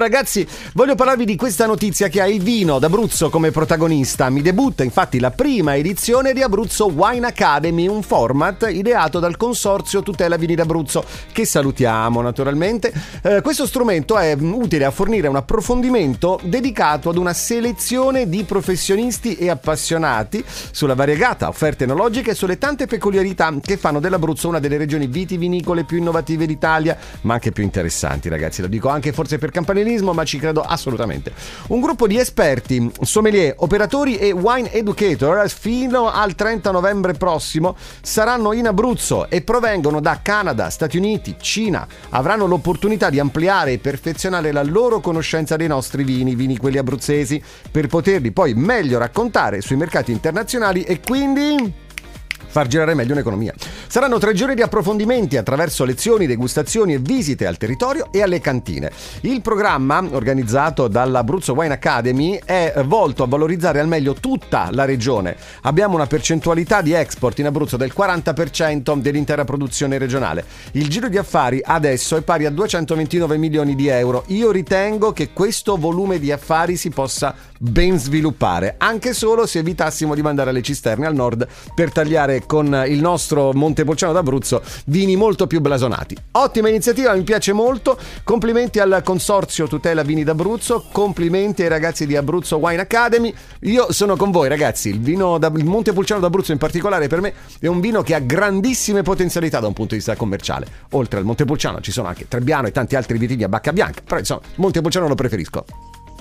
Ragazzi, voglio parlarvi di questa notizia che ha il vino d'Abruzzo come protagonista. Mi debutta infatti la prima edizione di Abruzzo Wine Academy, un format ideato dal consorzio Tutela Vini d'Abruzzo, che salutiamo naturalmente. Eh, questo strumento è utile a fornire un approfondimento dedicato ad una selezione di professionisti e appassionati sulla variegata offerta enologica e sulle tante peculiarità che fanno dell'Abruzzo una delle regioni vitivinicole più innovative d'Italia, ma anche più interessanti, ragazzi. Lo dico anche forse per campanelli automobilismo, ma ci credo assolutamente. Un gruppo di esperti, sommelier, operatori e wine educator fino al 30 novembre prossimo saranno in Abruzzo e provengono da Canada, Stati Uniti, Cina. Avranno l'opportunità di ampliare e perfezionare la loro conoscenza dei nostri vini, vini quelli abruzzesi, per poterli poi meglio raccontare sui mercati internazionali e quindi far girare meglio un'economia. Saranno tre giorni di approfondimenti attraverso lezioni, degustazioni e visite al territorio e alle cantine. Il programma, organizzato dall'Abruzzo Wine Academy, è volto a valorizzare al meglio tutta la regione. Abbiamo una percentualità di export in Abruzzo del 40% dell'intera produzione regionale. Il giro di affari adesso è pari a 229 milioni di euro. Io ritengo che questo volume di affari si possa ben sviluppare, anche solo se evitassimo di mandare le cisterne al nord per tagliare con il nostro Montepulciano d'Abruzzo vini molto più blasonati. Ottima iniziativa, mi piace molto. Complimenti al consorzio Tutela Vini d'Abruzzo, complimenti ai ragazzi di Abruzzo Wine Academy. Io sono con voi ragazzi, il vino da, il Montepulciano d'Abruzzo in particolare per me è un vino che ha grandissime potenzialità da un punto di vista commerciale. Oltre al Montepulciano ci sono anche Trebbiano e tanti altri vitigni a bacca bianca, però insomma Montepulciano lo preferisco.